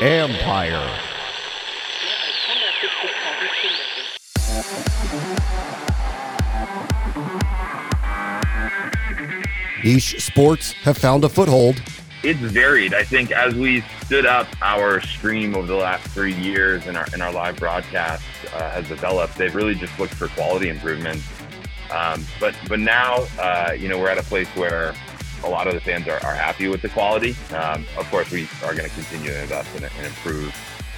Empire. Niche sports have found a foothold. It's varied. I think as we stood up our stream over the last three years and our, and our live broadcast uh, has developed, they've really just looked for quality improvements. Um, but but now, uh, you know, we're at a place where a lot of the fans are, are happy with the quality. Um, of course, we are going to continue to invest in it and improve.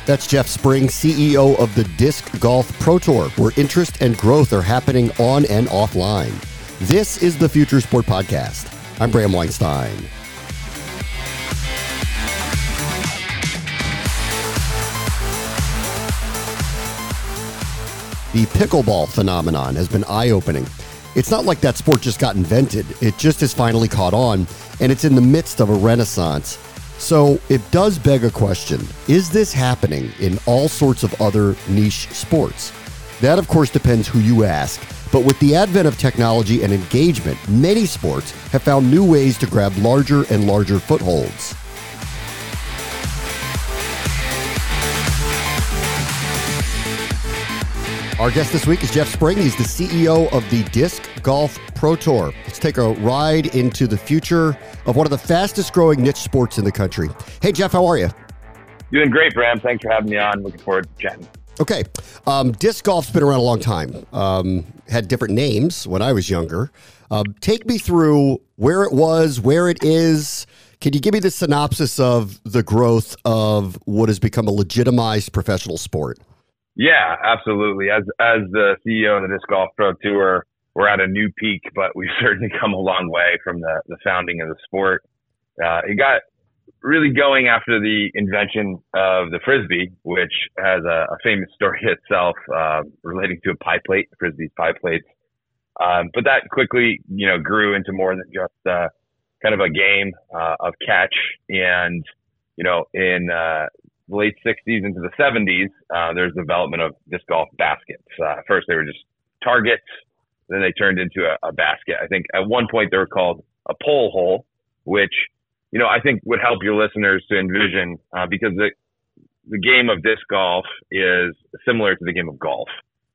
That's Jeff Spring, CEO of the Disc Golf Pro Tour, where interest and growth are happening on and offline. This is the Future Sport Podcast. I'm Bram Weinstein. The pickleball phenomenon has been eye opening. It's not like that sport just got invented, it just has finally caught on, and it's in the midst of a renaissance. So it does beg a question Is this happening in all sorts of other niche sports? That, of course, depends who you ask. But with the advent of technology and engagement, many sports have found new ways to grab larger and larger footholds. Our guest this week is Jeff Spring. He's the CEO of the Disc Golf Pro Tour. Let's take a ride into the future of one of the fastest growing niche sports in the country. Hey, Jeff, how are you? Doing great, Bram. Thanks for having me on. Looking forward to chatting. Okay. Um, disc golf's been around a long time. Um, had different names when I was younger. Uh, take me through where it was, where it is. Can you give me the synopsis of the growth of what has become a legitimized professional sport? Yeah, absolutely. As as the CEO of the Disc Golf Pro Tour, we're at a new peak, but we've certainly come a long way from the, the founding of the sport. Uh, it got really going after the invention of the frisbee, which has a, a famous story itself uh, relating to a pie plate, frisbee's pie plates. Um, but that quickly, you know, grew into more than just uh, kind of a game uh, of catch. And you know, in uh, the late 60s into the 70s, uh, there's development of disc golf baskets. Uh, first, they were just targets. Then they turned into a, a, basket. I think at one point they were called a pole hole, which, you know, I think would help your listeners to envision uh, because the, the game of disc golf is similar to the game of golf.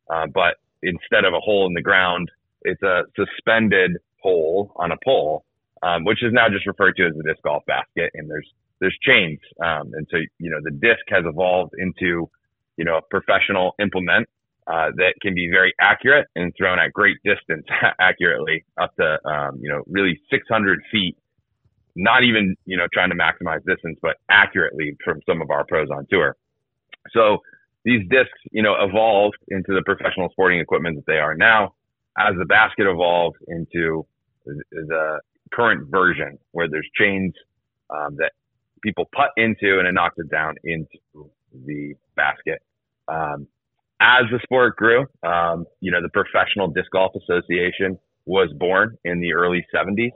Uh, but instead of a hole in the ground, it's a suspended hole on a pole, um, which is now just referred to as the disc golf basket. And there's there's chains. Um, and so, you know, the disc has evolved into, you know, a professional implement uh, that can be very accurate and thrown at great distance accurately up to, um, you know, really 600 feet. Not even, you know, trying to maximize distance, but accurately from some of our pros on tour. So these discs, you know, evolved into the professional sporting equipment that they are now as the basket evolved into the current version where there's chains um, that people putt into and it knocks it down into the basket. Um, as the sport grew, um, you know, the Professional Disc Golf Association was born in the early 70s.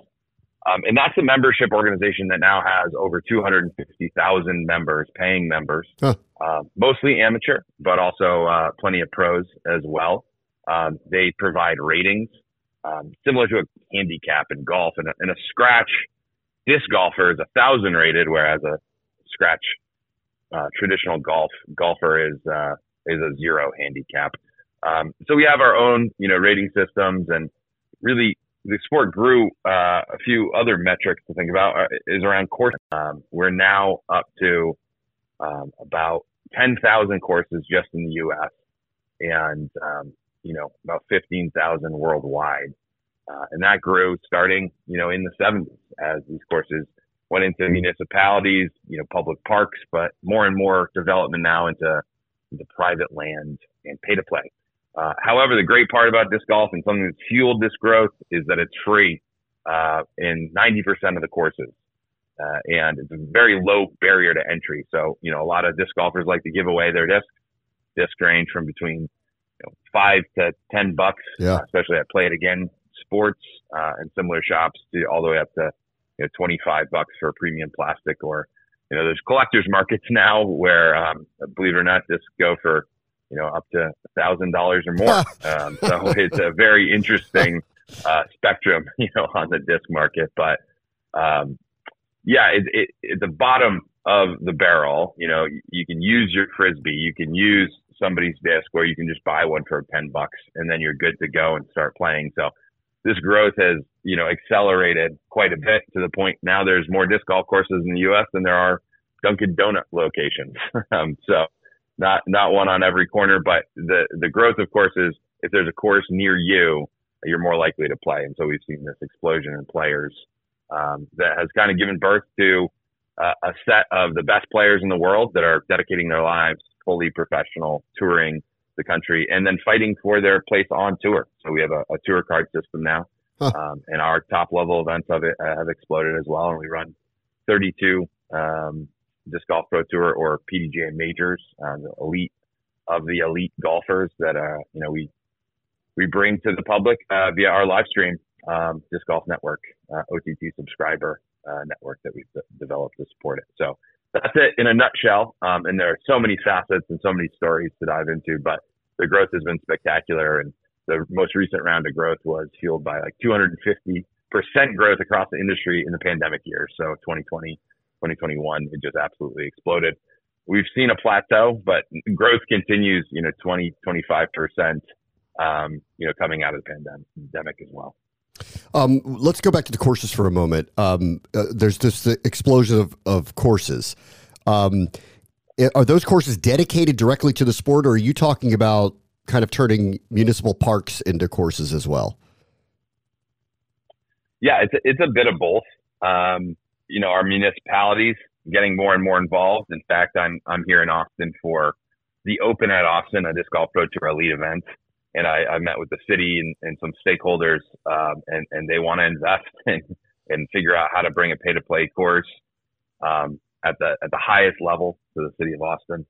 Um, and that's a membership organization that now has over 250,000 members, paying members, huh. uh, mostly amateur, but also uh, plenty of pros as well. Um, they provide ratings um, similar to a handicap in golf and a, and a scratch disc golfer is a thousand rated, whereas a scratch uh, traditional golf golfer is uh, is a zero handicap. Um, so we have our own, you know, rating systems, and really the sport grew. Uh, a few other metrics to think about uh, is around course. Um, we're now up to um, about ten thousand courses just in the U.S. and um, you know about fifteen thousand worldwide. Uh, and that grew starting, you know, in the 70s as these courses went into municipalities, you know, public parks, but more and more development now into, into private land and pay to play. Uh, however, the great part about disc golf and something that's fueled this growth is that it's free uh, in 90% of the courses. Uh, and it's a very low barrier to entry. So, you know, a lot of disc golfers like to give away their discs. Discs range from between you know, five to 10 bucks, yeah. especially at Play It Again sports uh, and similar shops to all the way up to you know, 25 bucks for a premium plastic or you know there's collectors markets now where um, believe it or not just go for you know up to a thousand dollars or more um, so it's a very interesting uh, spectrum you know on the disc market but um, yeah, it, it, at the bottom of the barrel, you know, you can use your frisbee, you can use somebody's disc, or you can just buy one for ten bucks, and then you're good to go and start playing. So this growth has, you know, accelerated quite a bit to the point now there's more disc golf courses in the U.S. than there are Dunkin' Donut locations. um, so not not one on every corner, but the the growth, of course, is if there's a course near you, you're more likely to play. And so we've seen this explosion in players um, that has kind of given birth to uh, a set of the best players in the world that are dedicating their lives fully professional touring the country and then fighting for their place on tour. So we have a, a tour card system now, huh. um, and our top level events of it uh, have exploded as well. And we run 32 um, disc golf pro tour or PDGA majors, uh, the elite of the elite golfers that uh, you know we we bring to the public uh, via our live stream um, disc golf network, uh, OTT subscriber uh, network that we've developed to support it. So that's it in a nutshell. Um, and there are so many facets and so many stories to dive into, but the growth has been spectacular. And the most recent round of growth was fueled by like 250 percent growth across the industry in the pandemic year. So 2020, 2021, it just absolutely exploded. We've seen a plateau, but growth continues, you know, 20, 25 percent, um, you know, coming out of the pandemic as well. Um, let's go back to the courses for a moment. Um, uh, there's this explosion of, of courses. Um, are those courses dedicated directly to the sport, or are you talking about kind of turning municipal parks into courses as well? Yeah, it's a, it's a bit of both. Um, you know, our municipalities getting more and more involved. In fact, I'm I'm here in Austin for the Open at Austin, a disc golf pro tour elite event and I, I met with the city and, and some stakeholders, um, and, and they want to invest and, and figure out how to bring a pay to play course um, at the at the highest level to the city of Austin.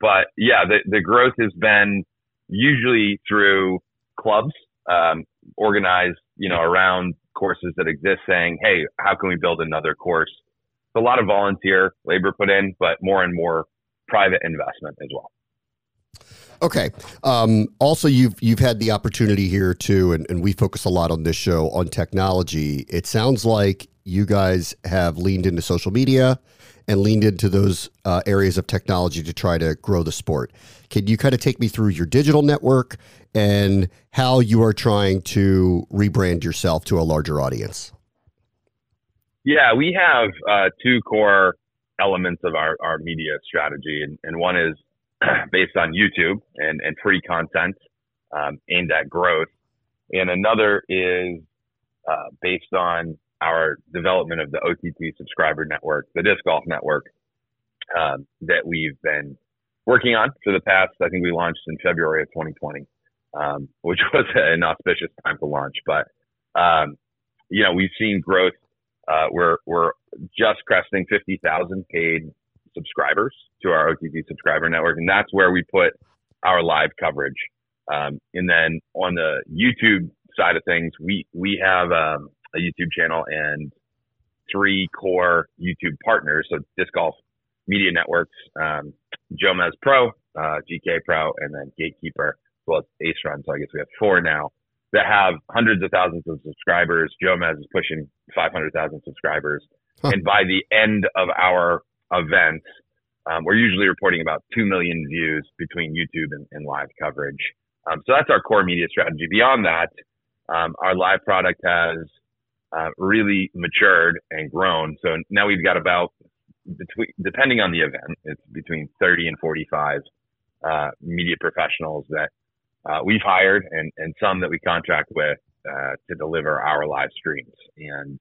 But yeah, the, the growth has been usually through clubs um, organized, you know, around courses that exist, saying, "Hey, how can we build another course?" It's a lot of volunteer labor put in, but more and more private investment as well. Okay. Um, also, you've you've had the opportunity here too, and, and we focus a lot on this show on technology. It sounds like you guys have leaned into social media and leaned into those uh, areas of technology to try to grow the sport. Can you kind of take me through your digital network and how you are trying to rebrand yourself to a larger audience? Yeah, we have uh, two core elements of our, our media strategy, and, and one is based on YouTube and, and free content um, aimed at growth. And another is uh, based on our development of the OTT subscriber network, the Disc Golf Network, um, that we've been working on for the past, I think we launched in February of 2020, um, which was an auspicious time to launch. But, um, you know, we've seen growth. Uh, we're, we're just cresting 50,000 paid subscribers to our OTT subscriber network, and that's where we put our live coverage. Um, and then on the YouTube side of things, we we have um, a YouTube channel and three core YouTube partners. So Disc Golf Media Networks, um, Jomez Pro, uh, GK Pro, and then Gatekeeper, as well as Ace Run. So I guess we have four now that have hundreds of thousands of subscribers. Jomez is pushing 500,000 subscribers. Huh. And by the end of our events, um, we're usually reporting about 2 million views between YouTube and, and live coverage. Um, so that's our core media strategy. Beyond that, um, our live product has uh, really matured and grown. So now we've got about between, depending on the event, it's between 30 and 45 uh, media professionals that uh, we've hired and, and some that we contract with uh, to deliver our live streams. And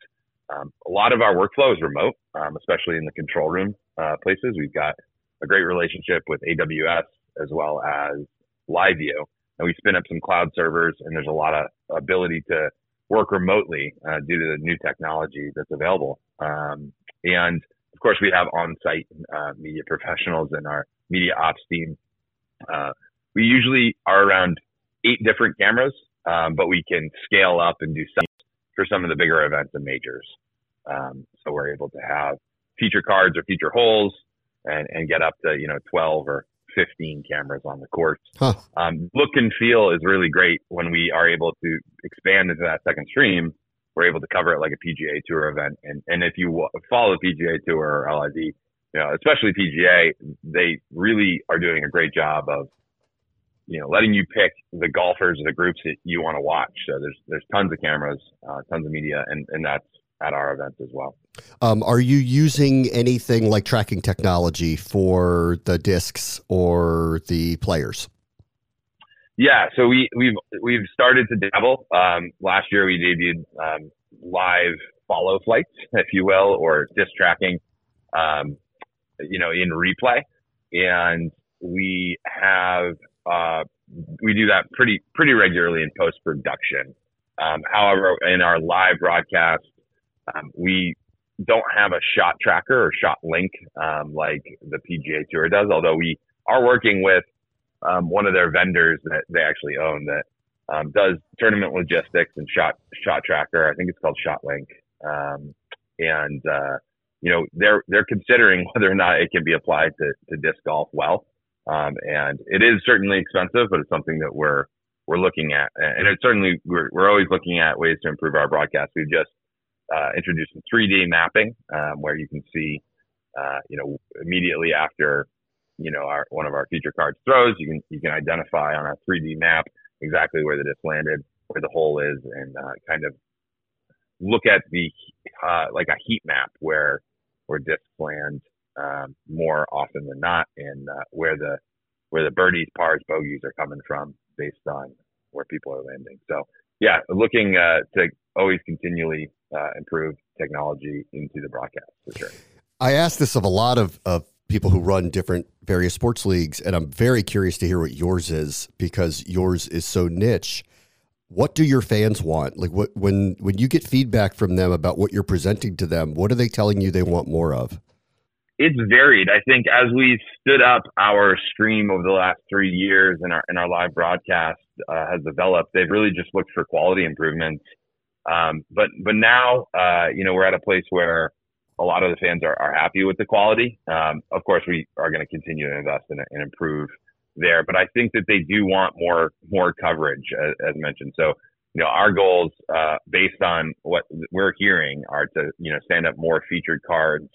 um, a lot of our workflow is remote, um, especially in the control room uh, places. We've got a great relationship with AWS as well as LiveU, and we spin up some cloud servers, and there's a lot of ability to work remotely uh, due to the new technology that's available. Um, and of course, we have on-site uh, media professionals in our media ops team. Uh, we usually are around eight different cameras, um, but we can scale up and do some for some of the bigger events and majors. Um, so we're able to have feature cards or feature holes and, and get up to, you know, 12 or 15 cameras on the course. Huh. Um, look and feel is really great when we are able to expand into that second stream we're able to cover it like a PGA Tour event. And and if you follow the PGA Tour or LIV, you know, especially PGA, they really are doing a great job of you know letting you pick the golfers or the groups that you want to watch. So there's there's tons of cameras, uh, tons of media, and and that's at our events as well. Um, are you using anything like tracking technology for the discs or the players? Yeah, so we we've we've started to dabble. Um, last year we debuted um, live follow flights, if you will, or disc tracking, um, you know, in replay, and we have uh, we do that pretty pretty regularly in post production. Um, however, in our live broadcast, um, we don't have a shot tracker or shot link um, like the PGA Tour does, although we are working with um, one of their vendors that they actually own that um, does tournament logistics and shot shot tracker. I think it's called ShotLink, um, and uh, you know they're they're considering whether or not it can be applied to, to disc golf well. Um, and it is certainly expensive, but it's something that we're we're looking at, and it's certainly we're we're always looking at ways to improve our broadcast. We've just uh, introduced some 3D mapping, um, where you can see, uh, you know, immediately after, you know, our one of our feature cards throws, you can you can identify on a 3D map exactly where the disc landed, where the hole is, and uh, kind of look at the uh, like a heat map where where discs land um, more often than not, in uh, where the where the birdies, pars, bogeys are coming from based on where people are landing. So yeah, looking uh, to always continually uh, improve technology into the broadcast for sure. I asked this of a lot of, of people who run different various sports leagues, and I'm very curious to hear what yours is because yours is so niche. What do your fans want? Like what when when you get feedback from them about what you're presenting to them, what are they telling you they want more of? It's varied. I think as we stood up our stream over the last three years and our and our live broadcast uh, has developed, they've really just looked for quality improvements um, but but now, uh, you know, we're at a place where a lot of the fans are, are happy with the quality. Um, of course, we are going to continue to invest and, and improve there, but I think that they do want more more coverage, as, as mentioned. So, you know, our goals uh, based on what we're hearing are to you know stand up more featured cards,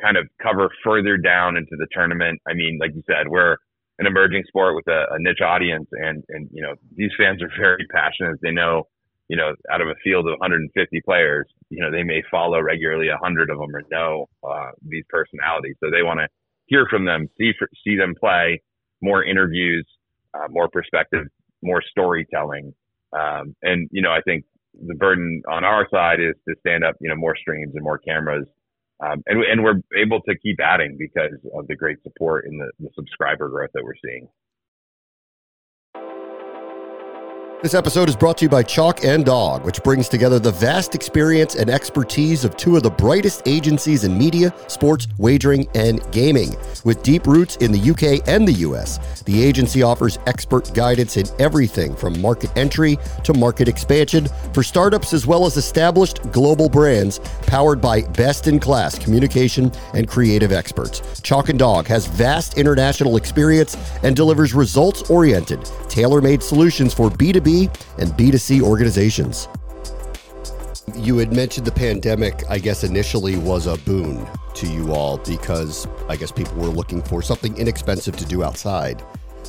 kind of cover further down into the tournament. I mean, like you said, we're an emerging sport with a, a niche audience, and and you know these fans are very passionate. They know you know, out of a field of 150 players, you know, they may follow regularly hundred of them or know uh, these personalities. So they want to hear from them, see see them play, more interviews, uh, more perspective, more storytelling, um, and you know, I think the burden on our side is to stand up, you know, more streams and more cameras. Um, and, and we're able to keep adding because of the great support and the, the subscriber growth that we're seeing. This episode is brought to you by Chalk and Dog, which brings together the vast experience and expertise of two of the brightest agencies in media, sports, wagering, and gaming. With deep roots in the UK and the US, the agency offers expert guidance in everything from market entry to market expansion for startups as well as established global brands powered by best in class communication and creative experts. Chalk and Dog has vast international experience and delivers results oriented, tailor made solutions for B2B and B2C organizations. You had mentioned the pandemic, I guess, initially was a boon to you all because I guess people were looking for something inexpensive to do outside.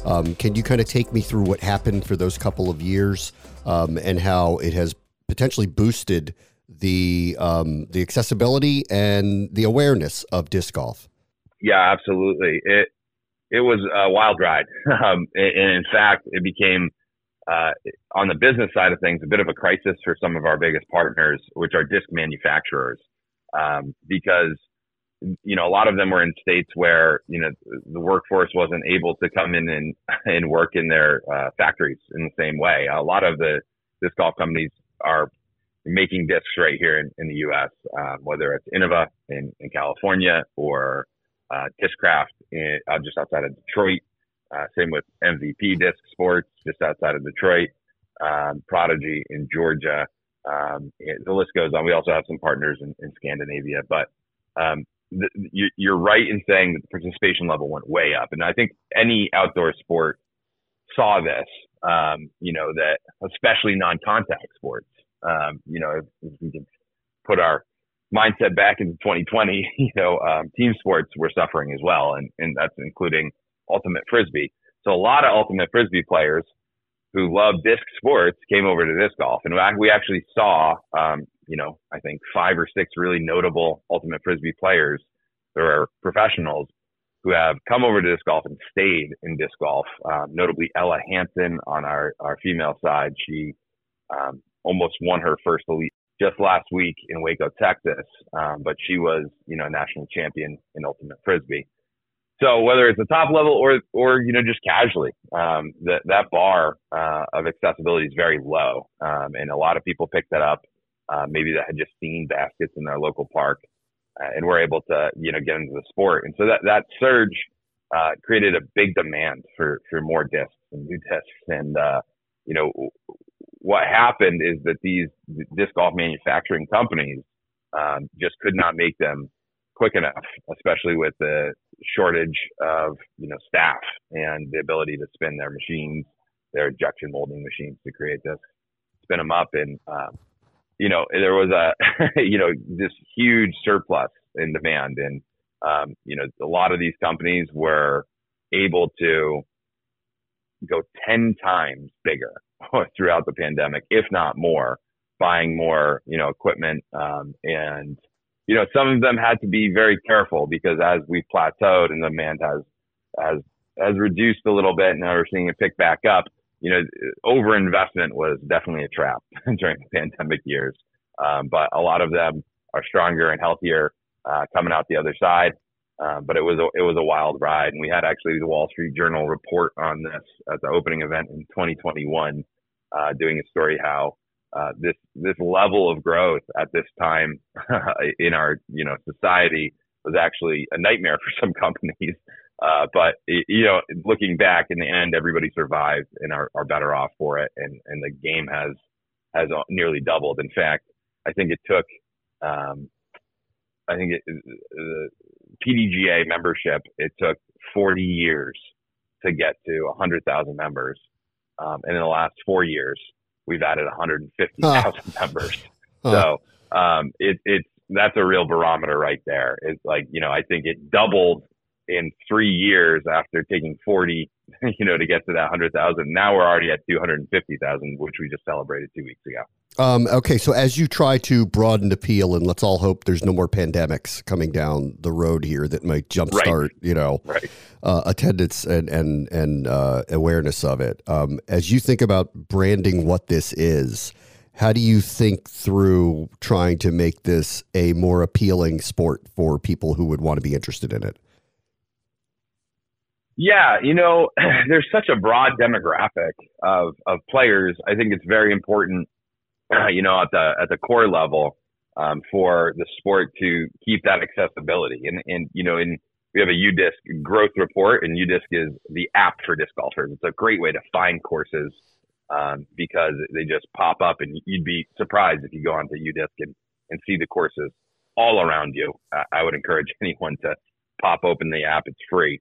Um, can you kind of take me through what happened for those couple of years um, and how it has potentially boosted the um, the accessibility and the awareness of disc golf? Yeah, absolutely. It it was a wild ride, um, and in fact, it became uh, on the business side of things, a bit of a crisis for some of our biggest partners, which are disc manufacturers, um, because you know a lot of them were in states where you know the workforce wasn't able to come in and and work in their uh, factories in the same way. A lot of the disc golf companies are making discs right here in, in the U.S., um, whether it's Innova in, in California or uh, Discraft in, uh, just outside of Detroit uh, same with MVP Disc Sports, just outside of Detroit, um, Prodigy in Georgia. Um, the list goes on. We also have some partners in, in Scandinavia, but um, the, you, are right in saying that the participation level went way up, and I think any outdoor sport saw this. Um, you know that, especially non-contact sports. Um, you know, if, if, we can put our mindset back into 2020, you know, um, team sports were suffering as well, and and that's including ultimate frisbee. So a lot of ultimate frisbee players who love disc sports came over to disc golf, and we actually saw, um, you know, I think five or six really notable ultimate frisbee players. There are professionals who have come over to disc golf and stayed in disc golf. Um, notably, Ella Hansen on our, our female side. She um, almost won her first elite just last week in Waco, Texas. Um, but she was, you know, national champion in ultimate frisbee. So whether it's the top level or, or you know, just casually, um, that that bar uh, of accessibility is very low, um, and a lot of people pick that up. Uh, maybe that had just seen baskets in their local park uh, and we're able to you know get into the sport. And so that that surge uh, created a big demand for for more discs and new discs. And uh, you know what happened is that these disc golf manufacturing companies um, just could not make them quick enough, especially with the shortage of you know staff and the ability to spin their machines, their injection molding machines to create this, spin them up and um, you know, there was a, you know, this huge surplus in demand. And, um, you know, a lot of these companies were able to go 10 times bigger throughout the pandemic, if not more, buying more, you know, equipment. Um, and, you know, some of them had to be very careful because as we plateaued and demand has, has, has reduced a little bit and now we're seeing it pick back up you know, overinvestment was definitely a trap during the pandemic years. Um, but a lot of them are stronger and healthier uh, coming out the other side. Uh, but it was a, it was a wild ride, and we had actually the Wall Street Journal report on this at the opening event in 2021, uh, doing a story how uh, this this level of growth at this time in our you know society was actually a nightmare for some companies uh, but you know, looking back in the end, everybody survived and are, are better off for it. And, and the game has, has nearly doubled. In fact, I think it took, um, I think it, the PDGA membership, it took 40 years to get to 100,000 members. Um, and in the last four years, we've added 150,000 members. So, um, it, it's, that's a real barometer right there. It's like, you know, I think it doubled in three years after taking 40, you know, to get to that 100,000. Now we're already at 250,000, which we just celebrated two weeks ago. Um, okay, so as you try to broaden appeal, and let's all hope there's no more pandemics coming down the road here that might jumpstart, right. you know, right. uh, attendance and and and uh, awareness of it. Um, as you think about branding what this is, how do you think through trying to make this a more appealing sport for people who would want to be interested in it? Yeah, you know, there's such a broad demographic of of players. I think it's very important, uh, you know, at the at the core level, um, for the sport to keep that accessibility. And and you know, in we have a UDisc growth report, and UDisc is the app for disc golfers. It's a great way to find courses um, because they just pop up, and you'd be surprised if you go onto UDisc and and see the courses all around you. I would encourage anyone to pop open the app. It's free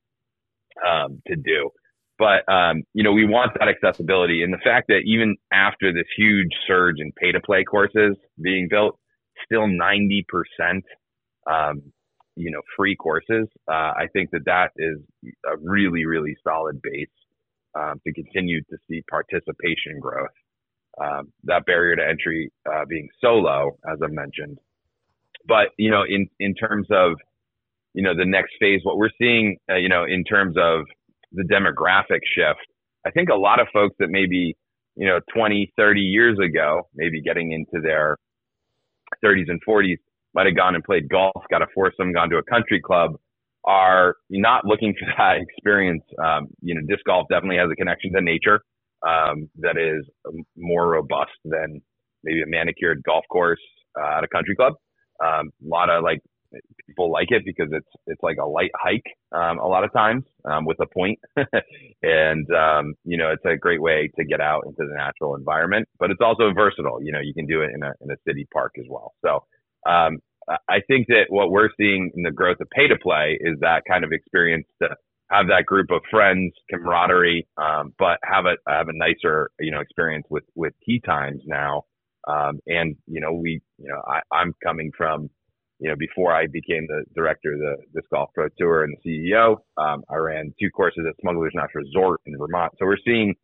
um, to do. But um, you know, we want that accessibility, and the fact that even after this huge surge in pay to play courses being built, still ninety percent, um, you know, free courses. Uh, I think that that is a really, really solid base um, to continue to see participation growth. Um, that barrier to entry uh, being so low, as I mentioned. But you know, in in terms of you know, the next phase, what we're seeing, uh, you know, in terms of the demographic shift, I think a lot of folks that maybe, you know, 20, 30 years ago, maybe getting into their 30s and 40s, might have gone and played golf, got a foursome, gone to a country club, are not looking for that experience. Um, you know, disc golf definitely has a connection to nature um, that is more robust than maybe a manicured golf course uh, at a country club. Um, a lot of like people like it because it's it's like a light hike um, a lot of times um, with a point, and um, you know it's a great way to get out into the natural environment. But it's also versatile. You know, you can do it in a in a city park as well. So um, I think that what we're seeing in the growth of pay to play is that kind of experience to have that group of friends, camaraderie, um, but have a have a nicer you know experience with with tee times now Um, and you know, we, you know, I, I'm coming from, you know, before I became the director of the Disc Golf Pro Tour and the CEO, um, I ran two courses at Smuggler's Notch Resort in Vermont. So we're seeing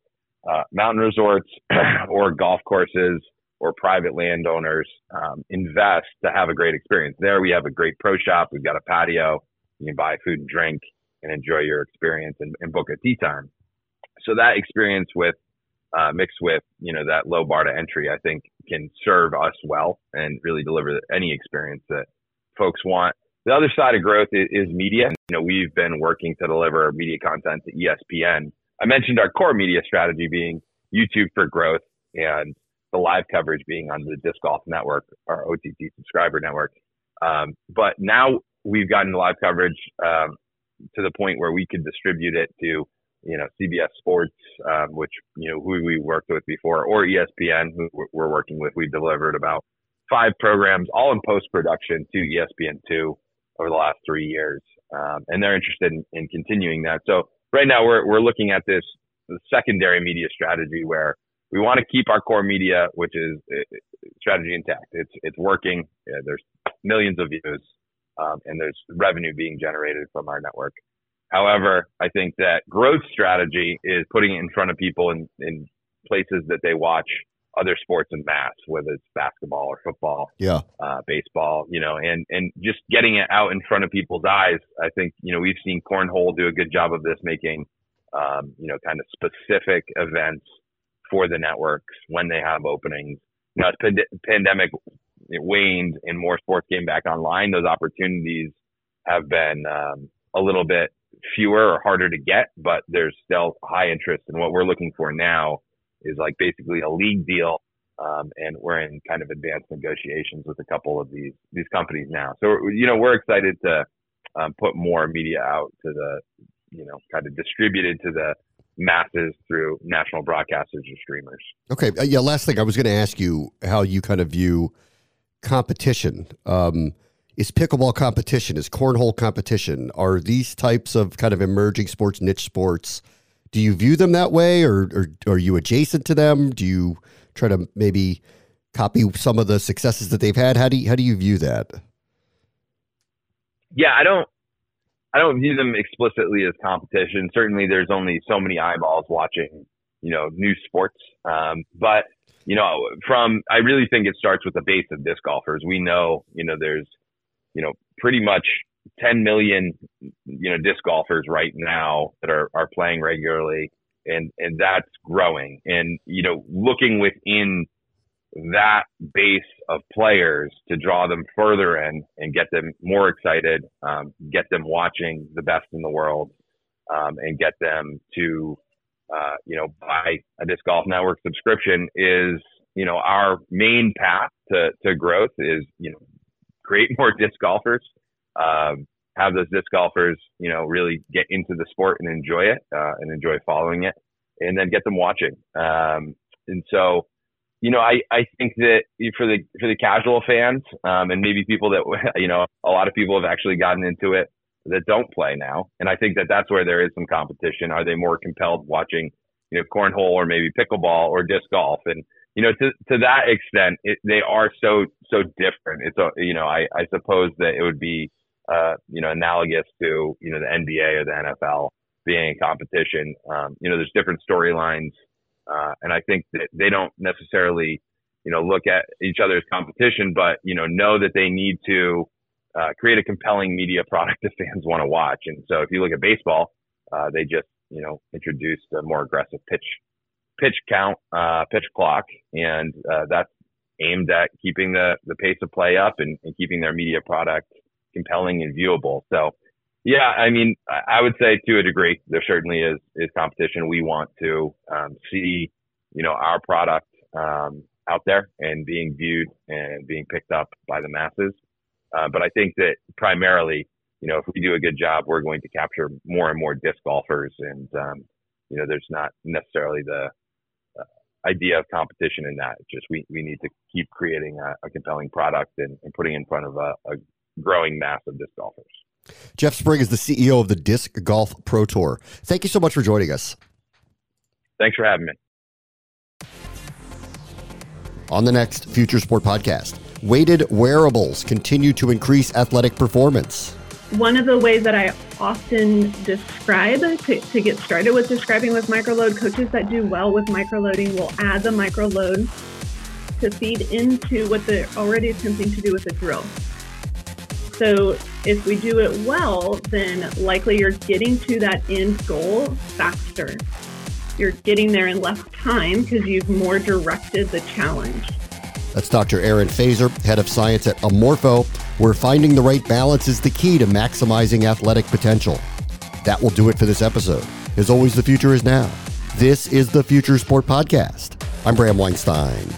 uh, mountain resorts or golf courses or private landowners um, invest to have a great experience. There we have a great pro shop. We've got a patio. You can buy food and drink and enjoy your experience and, and book a tee time. So that experience with uh, mixed with you know that low bar to entry, I think can serve us well and really deliver any experience that folks want. The other side of growth is, is media. You know, we've been working to deliver media content to ESPN. I mentioned our core media strategy being YouTube for growth and the live coverage being on the Disc Golf Network, our OTT subscriber network. Um, but now we've gotten the live coverage um, to the point where we could distribute it to you know CBS Sports, um, which you know who we worked with before, or ESPN, who we're working with. We've delivered about five programs, all in post production, to ESPN two over the last three years, um, and they're interested in, in, continuing that. So right now we're we're looking at this secondary media strategy where we want to keep our core media, which is uh, strategy intact. It's it's working. Yeah, there's millions of views, um, and there's revenue being generated from our network. However, I think that growth strategy is putting it in front of people in, in places that they watch other sports in mass, whether it's basketball or football, yeah, uh, baseball, you know, and and just getting it out in front of people's eyes. I think you know we've seen cornhole do a good job of this, making um, you know kind of specific events for the networks when they have openings. You know, as pand- pandemic waned and more sports came back online, those opportunities have been um, a little bit fewer or harder to get, but there's still high interest. And what we're looking for now is like basically a league deal. Um, and we're in kind of advanced negotiations with a couple of these these companies now. So you know we're excited to um, put more media out to the you know kind of distributed to the masses through national broadcasters or streamers. Okay, uh, yeah. Last thing I was going to ask you how you kind of view competition. Um, is pickleball competition, is cornhole competition, are these types of kind of emerging sports, niche sports, do you view them that way or, or, are you adjacent to them? Do you try to maybe copy some of the successes that they've had? How do you, how do you view that? Yeah, I don't, I don't view them explicitly as competition. Certainly there's only so many eyeballs watching, you know, new sports. Um, but you know, from, I really think it starts with the base of disc golfers. We know, you know, there's, you know, pretty much 10 million, you know, disc golfers right now that are, are playing regularly and, and that's growing. And, you know, looking within that base of players to draw them further in and get them more excited, um, get them watching the best in the world, um, and get them to, uh, you know, buy a disc golf network subscription is, you know, our main path to, to growth is, you know, create more disc golfers, um, have those disc golfers, you know, really get into the sport and enjoy it, uh, and enjoy following it, and then get them watching. Um, and so, you know, I, I think that for the for the casual fans, um, and maybe people that you know, a lot of people have actually gotten into it that don't play now, and I think that that's where there is some competition. Are they more compelled watching, you know, cornhole or maybe pickleball or disc golf? And you know, to to that extent, it, they are so so different. It's a you know, I I suppose that it would be uh, you know analogous to you know the NBA or the NFL being a competition. Um, you know, there's different storylines, uh, and I think that they don't necessarily you know look at each other's competition, but you know know that they need to uh, create a compelling media product that fans want to watch. And so if you look at baseball, uh, they just you know introduced a more aggressive pitch pitch count, uh, pitch clock, and uh, that's aimed at keeping the, the pace of play up and, and, keeping their media product compelling and viewable. So, yeah, I mean, I would say to a degree, there certainly is is competition. We want to um, see, you know, our product um, out there and being viewed and being picked up by the masses. Uh, but I think that primarily, you know, if we do a good job, we're going to capture more and more disc golfers, and um, you know, there's not necessarily the idea of competition in that. Just we, we need to keep creating a, a compelling product and, and, putting in front of a, a growing mass of disc golfers. Jeff Spring is the CEO of the Disc Golf Pro Tour. Thank you so much for joining us. Thanks for having me. on the next Future Sport podcast. Weighted wearables continue to increase athletic performance. One of the ways that I often describe to, to get started with describing with microload, coaches that do well with microloading will add the microload to feed into what they're already attempting to do with a drill. So if we do it well, then likely you're getting to that end goal faster. You're getting there in less time because you've more directed the challenge. That's Dr. Aaron Fazer, head of science at Amorpho, where finding the right balance is the key to maximizing athletic potential. That will do it for this episode. As always, the future is now. This is the Future Sport Podcast. I'm Bram Weinstein.